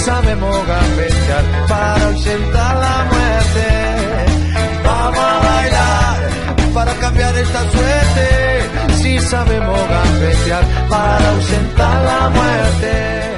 Sabemos gambetear para ausentar la muerte. Vamos a bailar para cambiar esta suerte. Si sabemos gambetear para ausentar la muerte.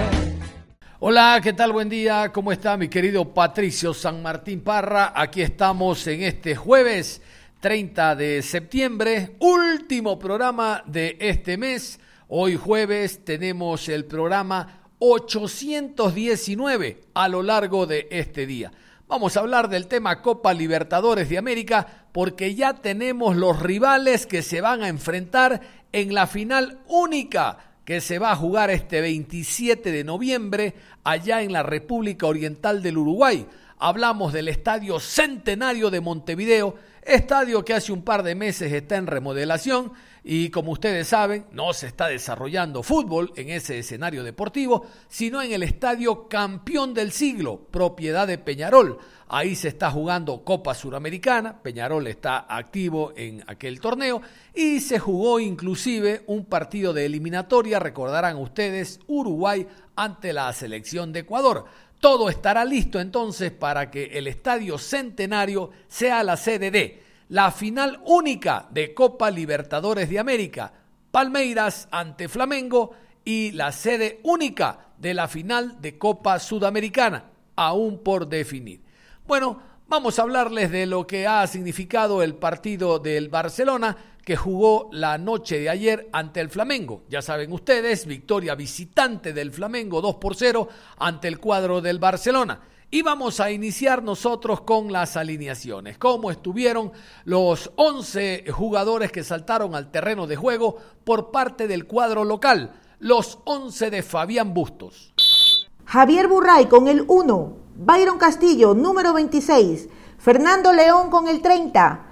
Hola, ¿qué tal? Buen día. ¿Cómo está mi querido Patricio San Martín Parra? Aquí estamos en este jueves 30 de septiembre, último programa de este mes. Hoy jueves tenemos el programa 819 a lo largo de este día. Vamos a hablar del tema Copa Libertadores de América porque ya tenemos los rivales que se van a enfrentar en la final única que se va a jugar este 27 de noviembre allá en la República Oriental del Uruguay. Hablamos del Estadio Centenario de Montevideo, estadio que hace un par de meses está en remodelación y como ustedes saben, no se está desarrollando fútbol en ese escenario deportivo, sino en el estadio campeón del siglo, propiedad de Peñarol. Ahí se está jugando Copa Suramericana, Peñarol está activo en aquel torneo y se jugó inclusive un partido de eliminatoria, recordarán ustedes, Uruguay ante la selección de Ecuador. Todo estará listo entonces para que el Estadio Centenario sea la sede de la final única de Copa Libertadores de América, Palmeiras ante Flamengo y la sede única de la final de Copa Sudamericana, aún por definir. Bueno, vamos a hablarles de lo que ha significado el partido del Barcelona que jugó la noche de ayer ante el Flamengo. Ya saben ustedes, victoria visitante del Flamengo 2 por 0 ante el cuadro del Barcelona. Y vamos a iniciar nosotros con las alineaciones. ¿Cómo estuvieron los 11 jugadores que saltaron al terreno de juego por parte del cuadro local? Los 11 de Fabián Bustos. Javier Burray con el 1, Byron Castillo, número 26, Fernando León con el 30,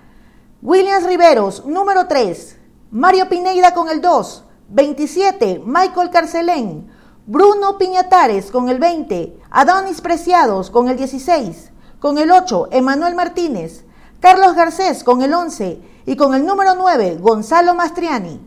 Williams Riveros, número 3, Mario Pineida con el 2, 27, Michael Carcelén, Bruno Piñatares con el 20, Adonis Preciados con el 16, con el 8, Emanuel Martínez, Carlos Garcés con el 11 y con el número 9, Gonzalo Mastriani.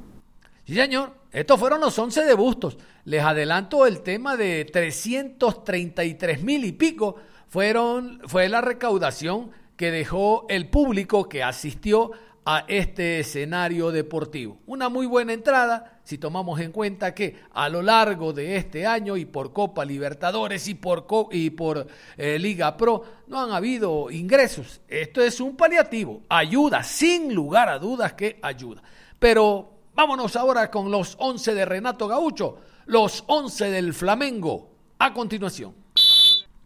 Sí, señor, estos fueron los 11 de Bustos. Les adelanto el tema de 333 mil y pico. Fueron, fue la recaudación que dejó el público que asistió a este escenario deportivo. Una muy buena entrada si tomamos en cuenta que a lo largo de este año y por Copa Libertadores y por, y por eh, Liga Pro no han habido ingresos. Esto es un paliativo, ayuda, sin lugar a dudas que ayuda. Pero vámonos ahora con los 11 de Renato Gaucho, los 11 del Flamengo. A continuación.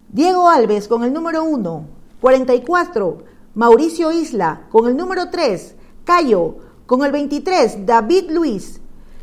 Diego Alves con el número 1, 44. Mauricio Isla con el número 3, Cayo con el 23, David Luis,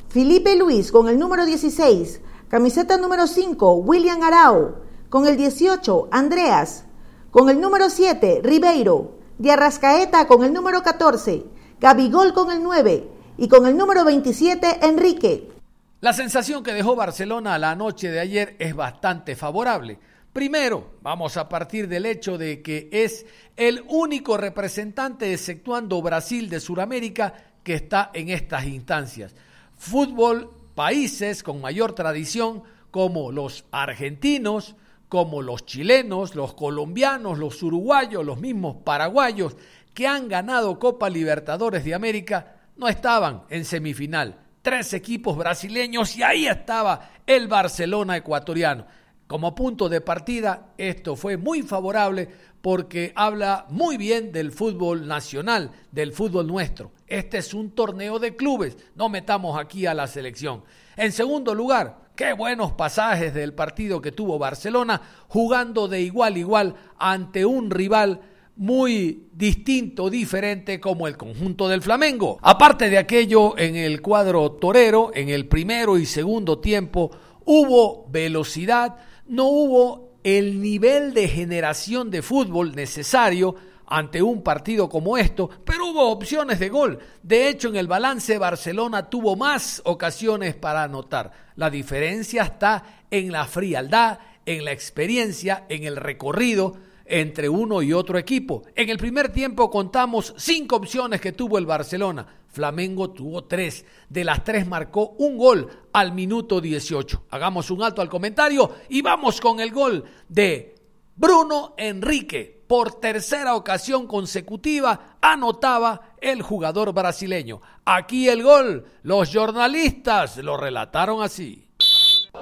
Felipe Luis con el número 16, camiseta número 5, William Arao, con el 18, Andreas, con el número 7, Ribeiro, Diarrascaeta con el número 14, Gabigol con el 9 y con el número 27, Enrique. La sensación que dejó Barcelona la noche de ayer es bastante favorable Primero, vamos a partir del hecho de que es el único representante, exceptuando Brasil de Sudamérica, que está en estas instancias. Fútbol, países con mayor tradición como los argentinos, como los chilenos, los colombianos, los uruguayos, los mismos paraguayos, que han ganado Copa Libertadores de América, no estaban en semifinal. Tres equipos brasileños y ahí estaba el Barcelona ecuatoriano. Como punto de partida, esto fue muy favorable porque habla muy bien del fútbol nacional, del fútbol nuestro. Este es un torneo de clubes, no metamos aquí a la selección. En segundo lugar, qué buenos pasajes del partido que tuvo Barcelona, jugando de igual a igual ante un rival muy distinto, diferente como el conjunto del Flamengo. Aparte de aquello, en el cuadro torero, en el primero y segundo tiempo, hubo velocidad, no hubo el nivel de generación de fútbol necesario ante un partido como esto, pero hubo opciones de gol. De hecho, en el balance Barcelona tuvo más ocasiones para anotar. La diferencia está en la frialdad, en la experiencia, en el recorrido entre uno y otro equipo. En el primer tiempo contamos cinco opciones que tuvo el Barcelona. Flamengo tuvo tres. De las tres marcó un gol al minuto 18. Hagamos un alto al comentario y vamos con el gol de Bruno Enrique. Por tercera ocasión consecutiva anotaba el jugador brasileño. Aquí el gol. Los jornalistas lo relataron así.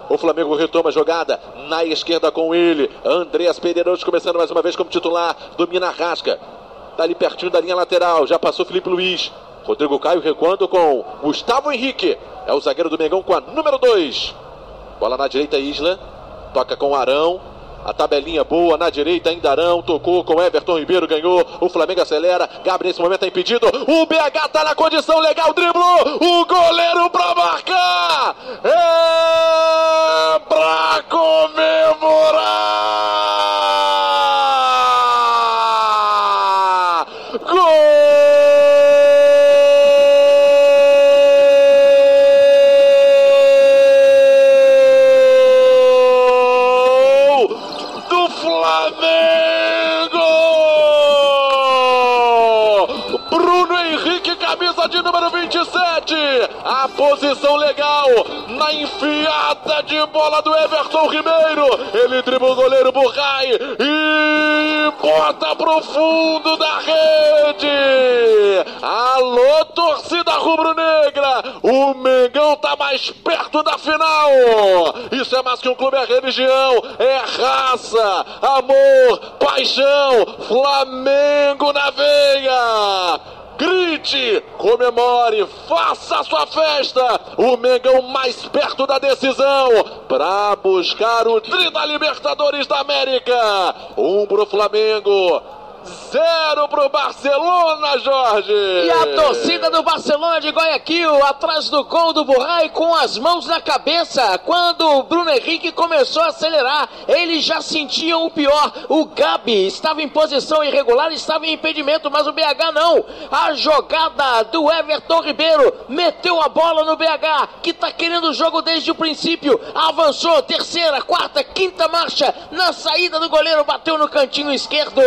O Flamengo retoma a jogada na esquerda com ele. Andreas Pereiros começando mais uma vez como titular. Domina a Rasca. Tá ali pertinho da linha lateral. Já passou Felipe Luiz. Rodrigo Caio recuando com Gustavo Henrique. É o zagueiro do Mengão com a número 2. Bola na direita, Isla. Toca com Arão. A tabelinha boa na direita, ainda Arão, tocou com Everton Ribeiro, ganhou. O Flamengo acelera. Gabriel nesse momento é impedido. O BH tá na condição legal, driblou. O goleiro pra marcar. É pra comemorar. Gol! do Flamengo! Bruno Henrique, camisa de número 27. A posição legal na enfiada de bola do Everton Ribeiro. Ele dribla o goleiro Burrai e bota pro fundo da rede. Alô, torcida rubro-negra. O Mengão tá mais perto da final. Isso é mais que um clube, é religião, é raça, amor, paixão. Flamengo na veia. Grite, comemore, faça a sua festa. O Mengão mais perto da decisão para buscar o tri da Libertadores da América. Um pro Flamengo. Zero pro Barcelona, Jorge! E a torcida do Barcelona de Guayaquil, atrás do gol do Burrai, com as mãos na cabeça. Quando o Bruno Henrique começou a acelerar, eles já sentiam o pior. O Gabi estava em posição irregular, estava em impedimento, mas o BH não. A jogada do Everton Ribeiro meteu a bola no BH, que está querendo o jogo desde o princípio. Avançou, terceira, quarta, quinta marcha. Na saída do goleiro, bateu no cantinho esquerdo.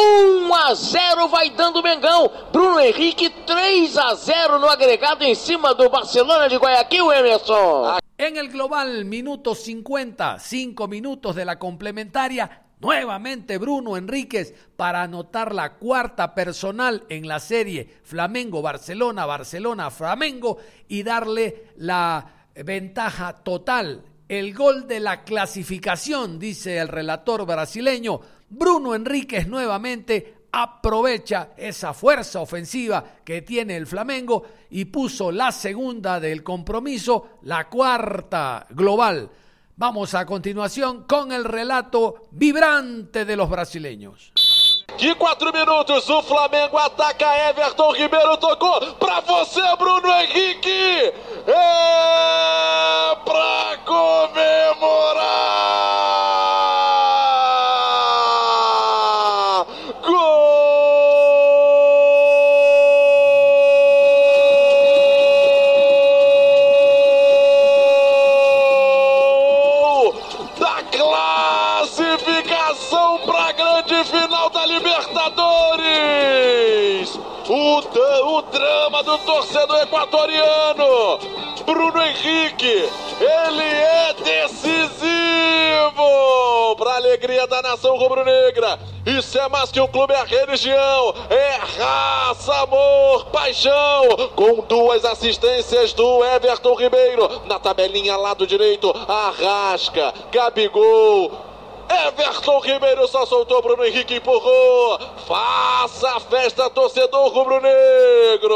1 a 0 vai dando Mengão. Bruno Henrique 3 a 0 no agregado em cima do Barcelona de Guayaquil, Emerson. En el global, minuto 50, 5 minutos de la complementaria. Nuevamente Bruno Enríquez para anotar la cuarta personal en la serie Flamengo-Barcelona, Barcelona-Flamengo y darle la ventaja total. El gol de la clasificación, dice el relator brasileño. Bruno Enríquez nuevamente aprovecha esa fuerza ofensiva que tiene el Flamengo y puso la segunda del compromiso, la cuarta global. Vamos a continuación con el relato vibrante de los brasileños. De quatro minutos, o Flamengo ataca. Everton Ribeiro tocou pra você, Bruno Henrique. É pra comemorar. Libertadores. O, o drama do torcedor equatoriano. Bruno Henrique, ele é decisivo para alegria da nação rubro-negra. Isso é mais que um clube, é religião, é raça, amor, paixão. Com duas assistências do Everton Ribeiro na tabelinha lado direito, Arrasca, Gabigol, Everton Ribeiro só soltou, Bruno Henrique empurrou. Faça a festa, torcedor rubro-negro.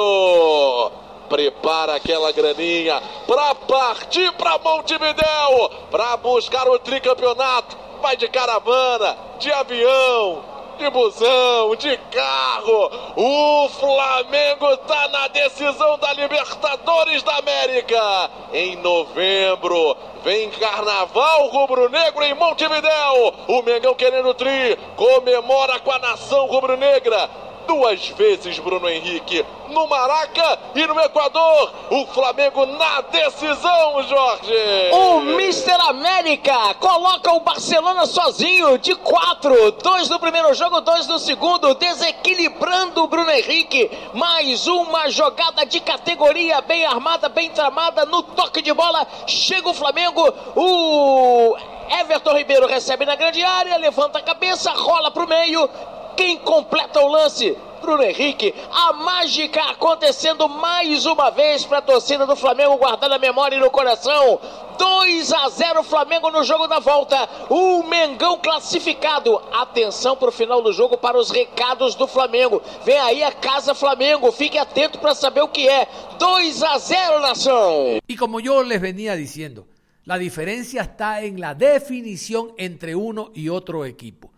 Prepara aquela graninha para partir para Montevidéu, para buscar o tricampeonato. Vai de caravana, de avião, de busão, de carro. O Flamengo tá na decisão da Libertadores da América. Em novembro, vem Carnaval Rubro-Negro em Montevidéu. O Mengão querendo tri, comemora com a nação rubro-negra duas vezes Bruno Henrique no Maraca e no Equador. O Flamengo na decisão, Jorge. O Mister América coloca o Barcelona sozinho de quatro, dois no primeiro jogo, dois no segundo, desequilibrando o Bruno Henrique. Mais uma jogada de categoria, bem armada, bem tramada, no toque de bola. Chega o Flamengo, o Everton Ribeiro recebe na grande área, levanta a cabeça, rola para o meio, quem completa o lance? Bruno Henrique. A mágica acontecendo mais uma vez para a torcida do Flamengo, guardando a memória e no coração. 2 a 0 Flamengo no jogo da volta. O Mengão classificado. Atenção para o final do jogo para os recados do Flamengo. Vem aí a Casa Flamengo. Fique atento para saber o que é. 2 a 0 nação. Y como yo les venía diciendo, la diferencia está en la definición entre uno y otro equipo.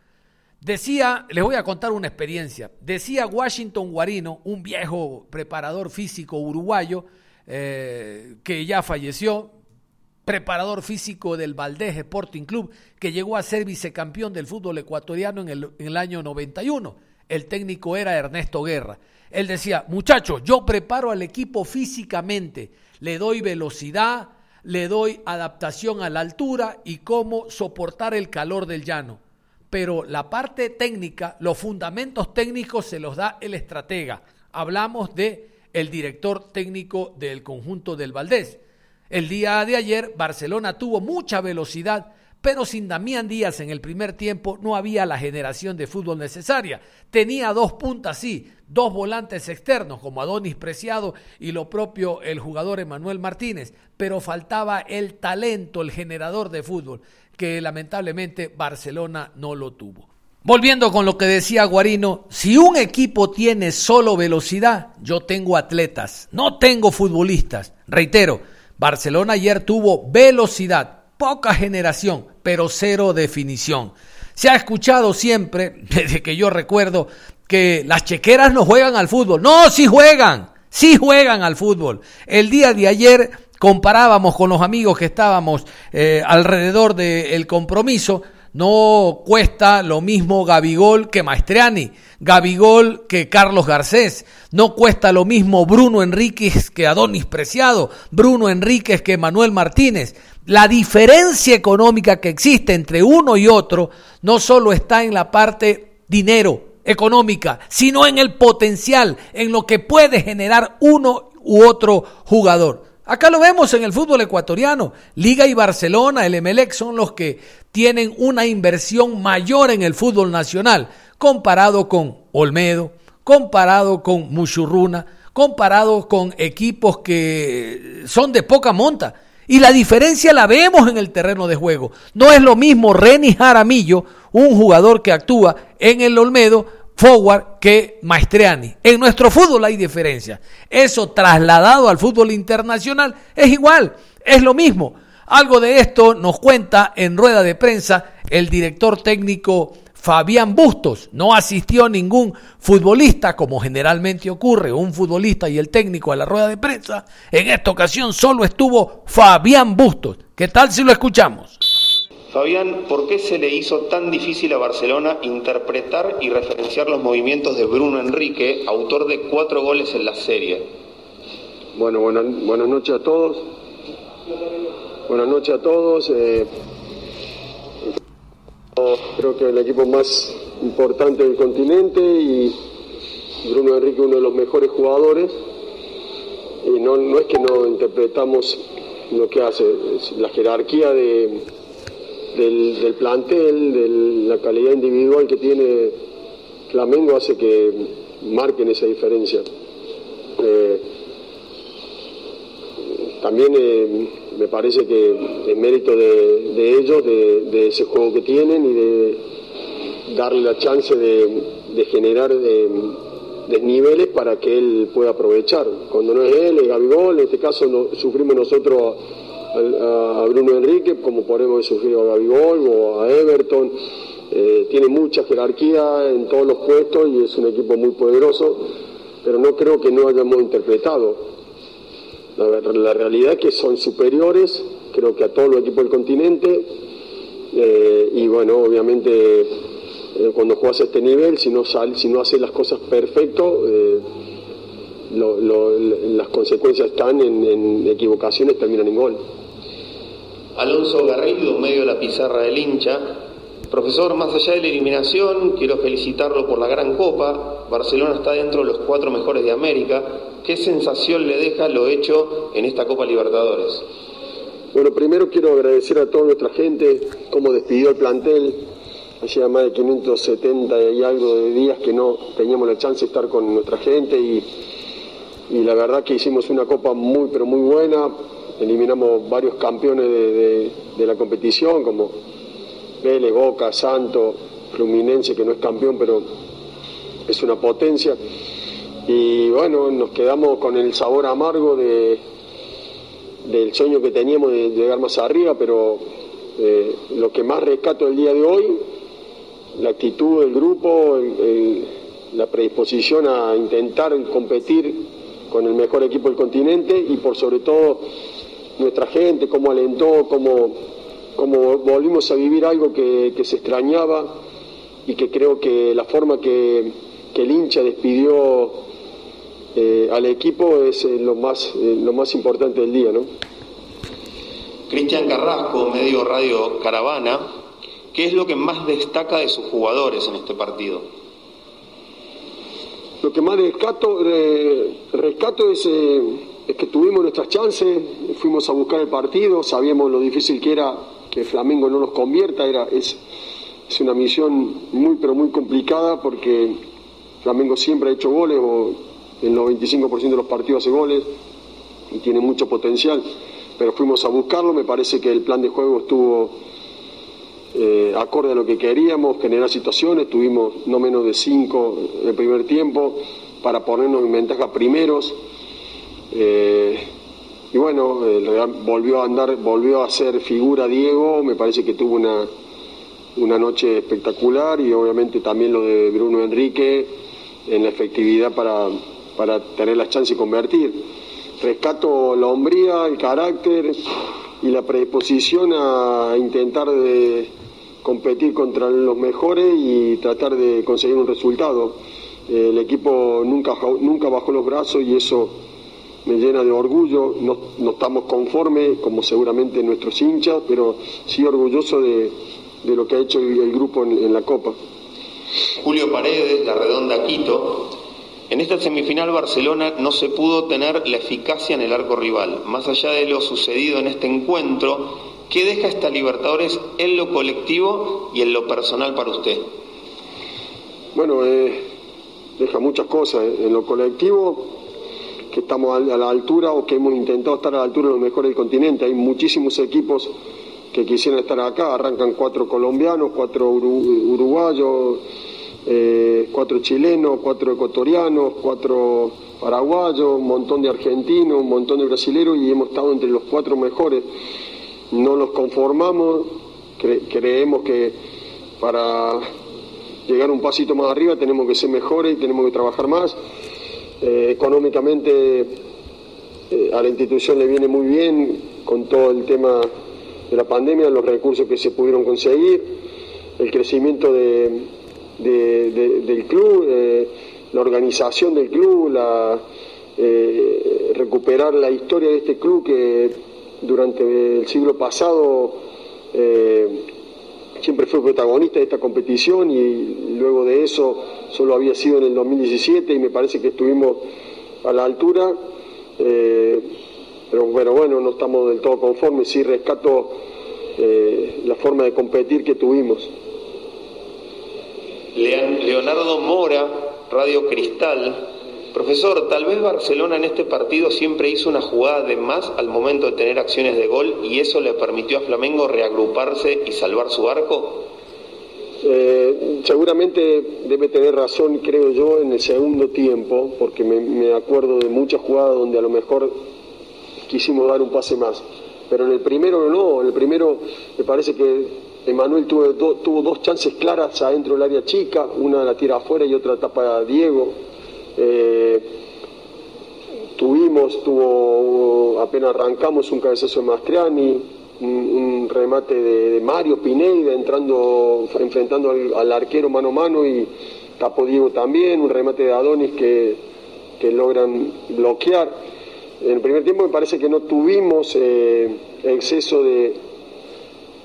Decía, les voy a contar una experiencia, decía Washington Guarino, un viejo preparador físico uruguayo eh, que ya falleció, preparador físico del Valdés Sporting Club, que llegó a ser vicecampeón del fútbol ecuatoriano en el, en el año 91. El técnico era Ernesto Guerra. Él decía, muchachos, yo preparo al equipo físicamente, le doy velocidad, le doy adaptación a la altura y cómo soportar el calor del llano pero la parte técnica, los fundamentos técnicos se los da el estratega. Hablamos de el director técnico del conjunto del Valdés. El día de ayer Barcelona tuvo mucha velocidad, pero sin Damián Díaz en el primer tiempo no había la generación de fútbol necesaria. Tenía dos puntas, sí, dos volantes externos como Adonis Preciado y lo propio el jugador Emanuel Martínez, pero faltaba el talento, el generador de fútbol que lamentablemente Barcelona no lo tuvo. Volviendo con lo que decía Guarino, si un equipo tiene solo velocidad, yo tengo atletas, no tengo futbolistas. Reitero, Barcelona ayer tuvo velocidad, poca generación, pero cero definición. Se ha escuchado siempre, desde que yo recuerdo, que las chequeras no juegan al fútbol. No, sí juegan, sí juegan al fútbol. El día de ayer comparábamos con los amigos que estábamos eh, alrededor del compromiso, no cuesta lo mismo Gabigol que Maestriani, Gabigol que Carlos Garcés, no cuesta lo mismo Bruno Enríquez que Adonis Preciado, Bruno Enríquez que Manuel Martínez. La diferencia económica que existe entre uno y otro no solo está en la parte dinero, económica, sino en el potencial, en lo que puede generar uno u otro jugador. Acá lo vemos en el fútbol ecuatoriano. Liga y Barcelona, el Emelec son los que tienen una inversión mayor en el fútbol nacional, comparado con Olmedo, comparado con Muchurruna, comparado con equipos que son de poca monta. Y la diferencia la vemos en el terreno de juego. No es lo mismo Reni Jaramillo, un jugador que actúa en el Olmedo, forward que Maestriani. En nuestro fútbol hay diferencia. Eso trasladado al fútbol internacional es igual, es lo mismo. Algo de esto nos cuenta en rueda de prensa el director técnico Fabián Bustos. No asistió ningún futbolista, como generalmente ocurre, un futbolista y el técnico a la rueda de prensa. En esta ocasión solo estuvo Fabián Bustos. ¿Qué tal si lo escuchamos? Fabián, ¿por qué se le hizo tan difícil a Barcelona interpretar y referenciar los movimientos de Bruno Enrique, autor de cuatro goles en la serie? Bueno, buenas, noches a todos. Buenas noches a todos. Eh, creo que el equipo más importante del continente y Bruno Enrique uno de los mejores jugadores. Y no, no es que no interpretamos lo que hace, la jerarquía de, del, plantel, de la calidad individual que tiene Flamengo hace que marquen esa diferencia. Eh, también eh, me parece que es mérito de, ellos, de, ese juego que tienen y de darle la chance de, generar eh, desniveles para que él pueda aprovechar. Cuando no es él, es Gabigol, en este caso no, sufrimos nosotros a, Bruno Enrique, como podemos sufrido a Gabigol o a Everton. eh, tiene mucha jerarquía en todos los puestos y es un equipo muy poderoso, pero no creo que no hayamos interpretado. La, realidad es que son superiores, creo que a todos los equipos del continente, eh, y bueno, obviamente eh, cuando juegas a este nivel, si no, sal, si no haces las cosas perfecto, las consecuencias están en, en equivocaciones, terminan en gol. Alonso Garrido, medio de la pizarra del hincha. Profesor, más allá de la eliminación, quiero felicitarlo por la gran copa. Barcelona está dentro de los cuatro mejores de América. ¿Qué sensación le deja lo hecho en esta Copa Libertadores? Bueno, primero quiero agradecer a toda nuestra gente, cómo despidió el plantel. Hacía más de 570 y algo de días que no teníamos la chance de estar con nuestra gente y la verdad que hicimos una copa muy, pero muy buena. Eliminamos varios campeones de, de, la competición, como Vélez, Boca, Santo, Fluminense, que no es campeón, pero es una potencia. Y bueno, nos quedamos con el sabor amargo de, del sueño que teníamos de llegar más arriba, pero eh, lo que más rescato el día de hoy, la actitud del grupo, la predisposición a intentar competir con el mejor equipo del continente y por sobre todo nuestra gente, cómo alentó, cómo, cómo volvimos a vivir algo que, que, se extrañaba y que creo que la forma que, que el hincha despidió eh, al equipo es eh, lo, más, eh, lo más importante del día. ¿no? Cristian Carrasco, medio Radio Caravana, ¿qué es lo que más destaca de sus jugadores en este partido? Lo que más rescato, rescato es, es que tuvimos nuestras chances, fuimos a buscar el partido, sabíamos lo difícil que era que Flamengo no nos convierta, era, es, es una misión muy pero muy complicada porque Flamengo siempre ha hecho goles o el 95% de los partidos hace goles y tiene mucho potencial, pero fuimos a buscarlo, me parece que el plan de juego estuvo eh, acorde a lo que queríamos, generar situaciones, tuvimos no menos de cinco en el primer tiempo para ponernos en ventaja primeros. Eh, y bueno, volvió a andar, volvió a ser figura Diego, me parece que tuvo una, una noche espectacular y obviamente también lo de Bruno Enrique en la efectividad para, para tener las chances de convertir. Rescato la hombría, el carácter y la predisposición a intentar de competir contra los mejores y tratar de conseguir un resultado. El equipo nunca, nunca bajó los brazos y eso me llena de orgullo. No, no estamos conformes, como seguramente nuestros hinchas, pero sí orgulloso de, de lo que ha hecho el, el grupo en, en la Copa. Julio Paredes, La Redonda Quito, en esta semifinal Barcelona no se pudo tener la eficacia en el arco rival. Más allá de lo sucedido en este encuentro, ¿qué deja esta Libertadores en lo colectivo y en lo personal para usted? Bueno, eh, deja muchas cosas. En lo colectivo, que estamos a la altura o que hemos intentado estar a la altura de los mejores del continente. Hay muchísimos equipos que quisieran estar acá. Arrancan cuatro colombianos, cuatro uruguayos eh, cuatro chilenos, cuatro ecuatorianos, cuatro paraguayos, un montón de argentinos, un montón de brasileños y hemos estado entre los cuatro mejores. No nos conformamos, cre creemos que para llegar un pasito más arriba tenemos que ser mejores y tenemos que trabajar más. Eh, económicamente eh, a la institución le viene muy bien con todo el tema de la pandemia, los recursos que se pudieron conseguir, el crecimiento de, de, de, del club, eh, la organización del club, recuperar la historia de este club que durante el siglo pasado siempre fue protagonista de esta competición y luego de eso solo había sido en el 2017 y me parece que estuvimos a la altura. pero, pero bueno, no estamos del todo conformes, sí rescato la forma de competir que tuvimos. Leonardo Mora, Radio Cristal. Profesor, tal vez Barcelona en este partido siempre hizo una jugada de más al momento de tener acciones de gol y eso le permitió a Flamengo reagruparse y salvar su arco. Eh, seguramente debe tener razón, creo yo, en el segundo tiempo, porque me, acuerdo de muchas jugadas donde a lo mejor quisimos dar un pase más. Pero en el primero no, en el primero me parece que Emanuel tuvo, tuvo dos chances claras adentro del área chica, una la tira afuera y otra tapa a Diego. Eh, tuvimos, tuvo, apenas arrancamos un cabezazo de Mastriani, un, remate de, Mario Pineida entrando, enfrentando al, arquero mano a mano y tapó Diego también, un remate de Adonis que, que logran bloquear. En el primer tiempo me parece que no tuvimos eh, exceso de,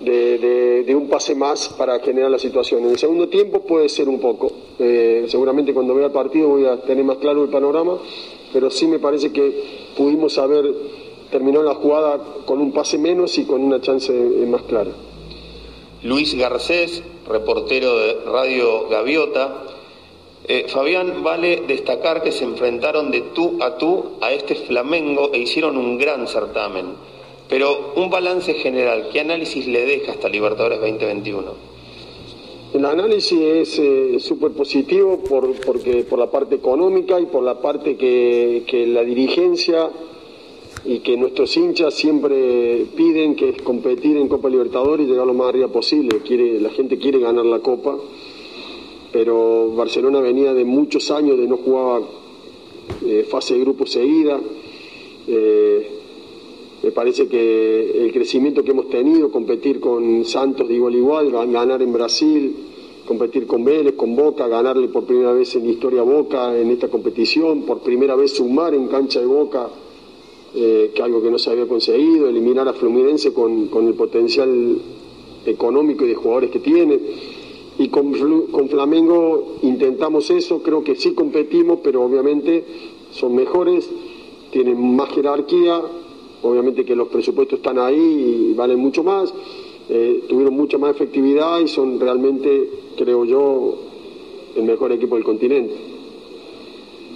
de, un pase más para generar la situación. En el segundo tiempo puede ser un poco. Eh, seguramente cuando vea el partido voy a tener más claro el panorama, pero sí me parece que pudimos haber terminado la jugada con un pase menos y con una chance más clara. Luis Garcés, reportero de Radio Gaviota. Eh, Fabián, vale destacar que se enfrentaron de tú a tú a este Flamengo e hicieron un gran certamen. Pero un balance general, ¿qué análisis le deja hasta Libertadores 2021? El análisis es eh, súper positivo por, porque, por la parte económica y por la parte que, la dirigencia y que nuestros hinchas siempre piden, que es competir en Copa Libertadores y llegar lo más arriba posible. Quiere, la gente quiere ganar la Copa, pero Barcelona venía de muchos años de no jugar eh, fase de grupo seguida. Eh, me parece que el crecimiento que hemos tenido, competir con Santos de igual igual, ganar en Brasil, competir con Vélez, con Boca, ganarle por primera vez en historia Boca en esta competición, por primera vez sumar en cancha de Boca, eh, que algo que no se había conseguido, eliminar a Fluminense con, el potencial económico y de jugadores que tiene. Y con, con Flamengo intentamos eso, creo que sí competimos, pero obviamente son mejores, tienen más jerarquía, obviamente que los presupuestos están ahí y valen mucho más, eh, tuvieron mucha más efectividad y son realmente, creo yo, el mejor equipo del continente.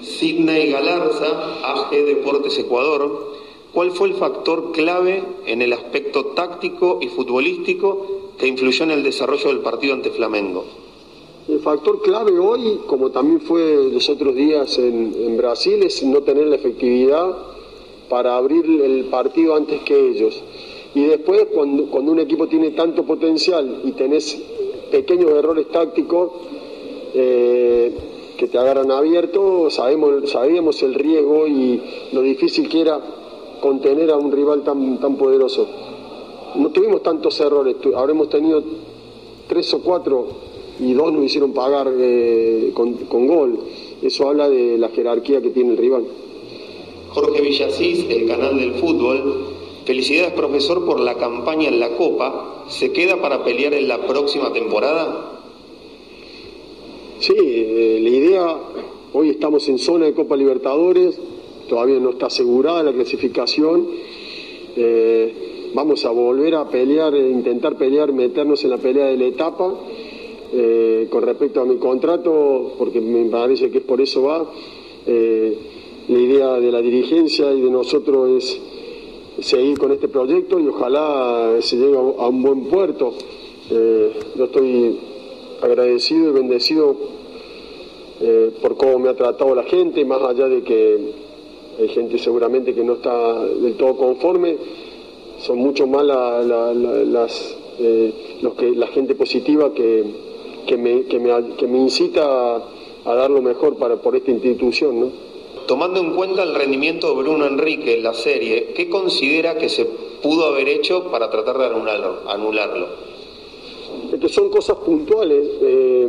Sidney Galarza, AG Deportes Ecuador, ¿cuál fue el factor clave en el aspecto táctico y futbolístico que influyó en el desarrollo del partido ante Flamengo? El factor clave hoy, como también fue los otros días en, en Brasil, es no tener la efectividad para abrir el partido antes que ellos. Y después, cuando, cuando un equipo tiene tanto potencial y tenés pequeños errores tácticos eh, que te agarran abierto, sabemos, sabíamos el riesgo y lo difícil que era contener a un rival tan, tan poderoso. No tuvimos tantos errores, habremos tenido tres o cuatro y dos nos hicieron pagar eh, con, con gol. Eso habla de la jerarquía que tiene el rival. Jorge Villasís, el canal del fútbol. Felicidades, profesor, por la campaña en la Copa. ¿Se queda para pelear en la próxima temporada? Sí, eh, la idea, hoy estamos en zona de Copa Libertadores, todavía no está asegurada la clasificación. Eh, vamos a volver a pelear, e intentar pelear, meternos en la pelea de la etapa. Eh, con respecto a mi contrato, porque me parece que es por eso va la idea de la dirigencia y de nosotros es seguir con este proyecto y ojalá se llegue a un buen puerto. Eh, yo estoy agradecido y bendecido eh, por cómo me ha tratado la gente, más allá de que hay gente seguramente que no está del todo conforme, son mucho más las, eh, los que, la gente positiva que, que, me, que me incita a, a dar lo mejor para, por esta institución. ¿no? Tomando en cuenta el rendimiento de Bruno Enrique en la serie, ¿qué considera que se pudo haber hecho para tratar de anularlo? anularlo? son cosas puntuales. Eh,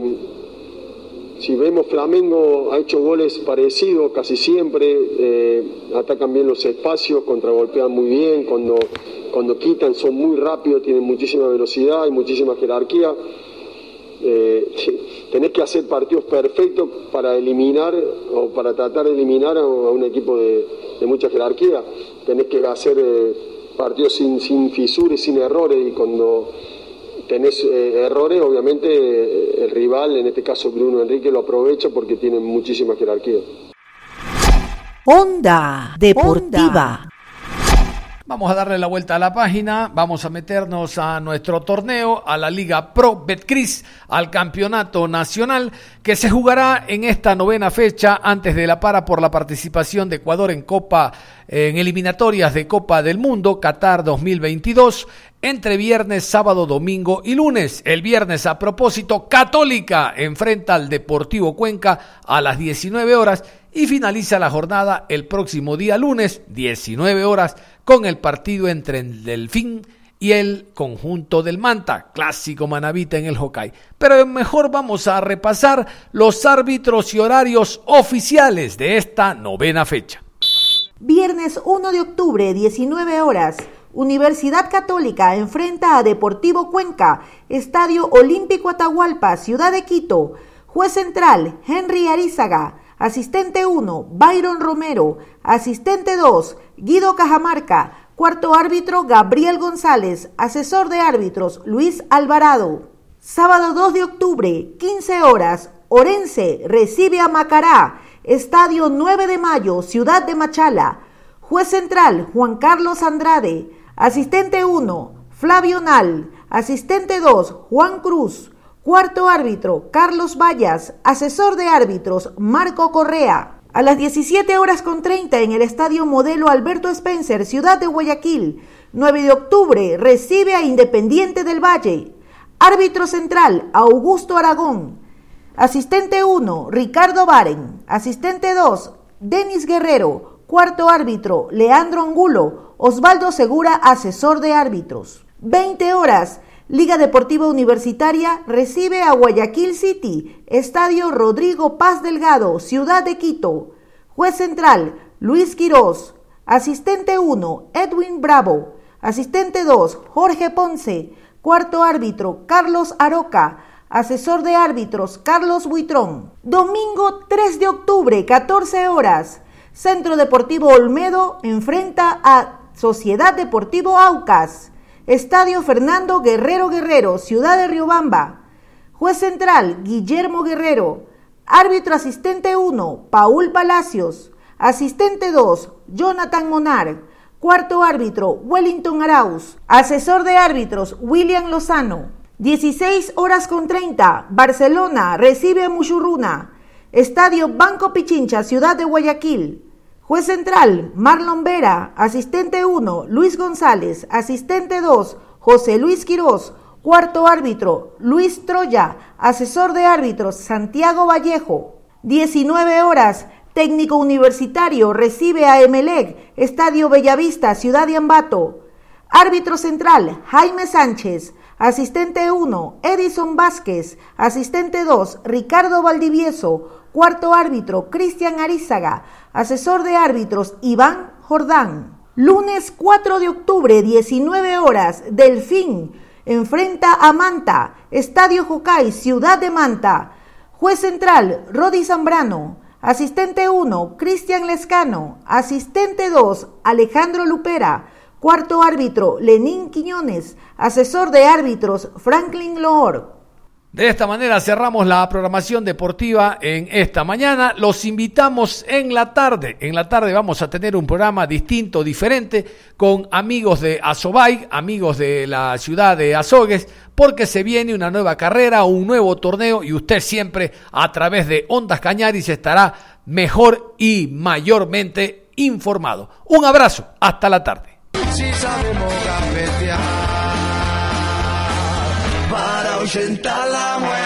si vemos Flamengo ha hecho goles parecidos casi siempre, eh, atacan bien los espacios, contragolpean muy bien, cuando, cuando quitan son muy rápidos, tienen muchísima velocidad y muchísima jerarquía. Eh, tenés que hacer partidos perfectos para eliminar o para tratar de eliminar a, un equipo de, mucha jerarquía. Tenés que hacer eh, partidos sin, sin fisuras, sin errores y cuando tenés eh, errores, obviamente eh, el rival, en este caso Bruno Enrique, lo aprovecha porque tiene muchísima jerarquía. Onda Deportiva. Vamos a darle la vuelta a la página, vamos a meternos a nuestro torneo, a la Liga Pro Betcris, al Campeonato Nacional, que se jugará en esta novena fecha antes de la para por la participación de Ecuador en Copa, en eliminatorias de Copa del Mundo, Qatar 2022 entre viernes, sábado, domingo y lunes. El viernes, a propósito, Católica enfrenta al Deportivo Cuenca a las 19 horas y finaliza la jornada el próximo día lunes, 19 horas, con el partido entre el Delfín y el conjunto del Manta, clásico manavita en el Hokkaido. Pero mejor vamos a repasar los árbitros y horarios oficiales de esta novena fecha. Viernes 1 de octubre, 19 horas. Universidad Católica enfrenta a Deportivo Cuenca, Estadio Olímpico Atahualpa, Ciudad de Quito. Juez central, Henry Arizaga. Asistente 1, Byron Romero. Asistente 2, Guido Cajamarca. Cuarto árbitro, Gabriel González. Asesor de árbitros, Luis Alvarado. Sábado 2 de octubre, 15 horas. Orense recibe a Macará. Estadio 9 de Mayo, Ciudad de Machala. Juez central, Juan Carlos Andrade. Asistente 1, Flavio Nal. Asistente 2, Juan Cruz. Cuarto árbitro, Carlos Vallas. Asesor de árbitros, Marco Correa. A las 17 horas con 30 en el Estadio Modelo Alberto Spencer, Ciudad de Guayaquil. 9 de octubre, recibe a Independiente del Valle. Árbitro central, Augusto Aragón. Asistente 1, Ricardo Baren. Asistente 2, Denis Guerrero. Cuarto árbitro, Leandro Angulo. Osvaldo Segura, asesor de árbitros. 20 horas. Liga Deportiva Universitaria recibe a Guayaquil City, Estadio Rodrigo Paz Delgado, Ciudad de Quito. Juez central, Luis Quirós. Asistente 1, Edwin Bravo. Asistente 2, Jorge Ponce. Cuarto árbitro, Carlos Aroca. Asesor de árbitros, Carlos Buitrón. Domingo 3 de octubre, 14 horas. Centro Deportivo Olmedo enfrenta a Sociedad Deportivo Aucas. Estadio Fernando Guerrero Guerrero, Ciudad de Riobamba. Juez central, Guillermo Guerrero. Árbitro asistente 1, Paul Palacios. Asistente 2, Jonathan Monar. Cuarto árbitro, Wellington Arauz. Asesor de árbitros, William Lozano. 16 horas con 30, Barcelona recibe a Muchurruna. Estadio Banco Pichincha, Ciudad de Guayaquil. Juez central, Marlon Vera. Asistente 1, Luis González. Asistente 2, José Luis Quirós. Cuarto árbitro, Luis Troya. Asesor de árbitros, Santiago Vallejo. 19 horas, técnico universitario recibe a Emelec. Estadio Bellavista, Ciudad de Ambato. Árbitro central, Jaime Sánchez. Asistente 1, Edison Vázquez. Asistente 2, Ricardo Valdivieso. Cuarto árbitro, Cristian Arizaga. Asesor de árbitros, Iván Jordán. Lunes 4 de octubre, 19 horas, Delfín. Enfrenta a Manta. Estadio Jocay, Ciudad de Manta. Juez central, Rodi Zambrano. Asistente 1, Cristian Lescano. Asistente 2, Alejandro Lupera. Cuarto árbitro, Lenín Quiñones. Asesor de árbitros, Franklin Loor. De esta manera cerramos la programación deportiva en esta mañana. Los invitamos en la tarde. En la tarde vamos a tener un programa distinto, diferente, con amigos de Azobay, amigos de la ciudad de Azogues, porque se viene una nueva carrera, un nuevo torneo y usted siempre a través de Ondas Cañaris estará mejor y mayormente informado. Un abrazo, hasta la tarde. Ahuyentar la muerte.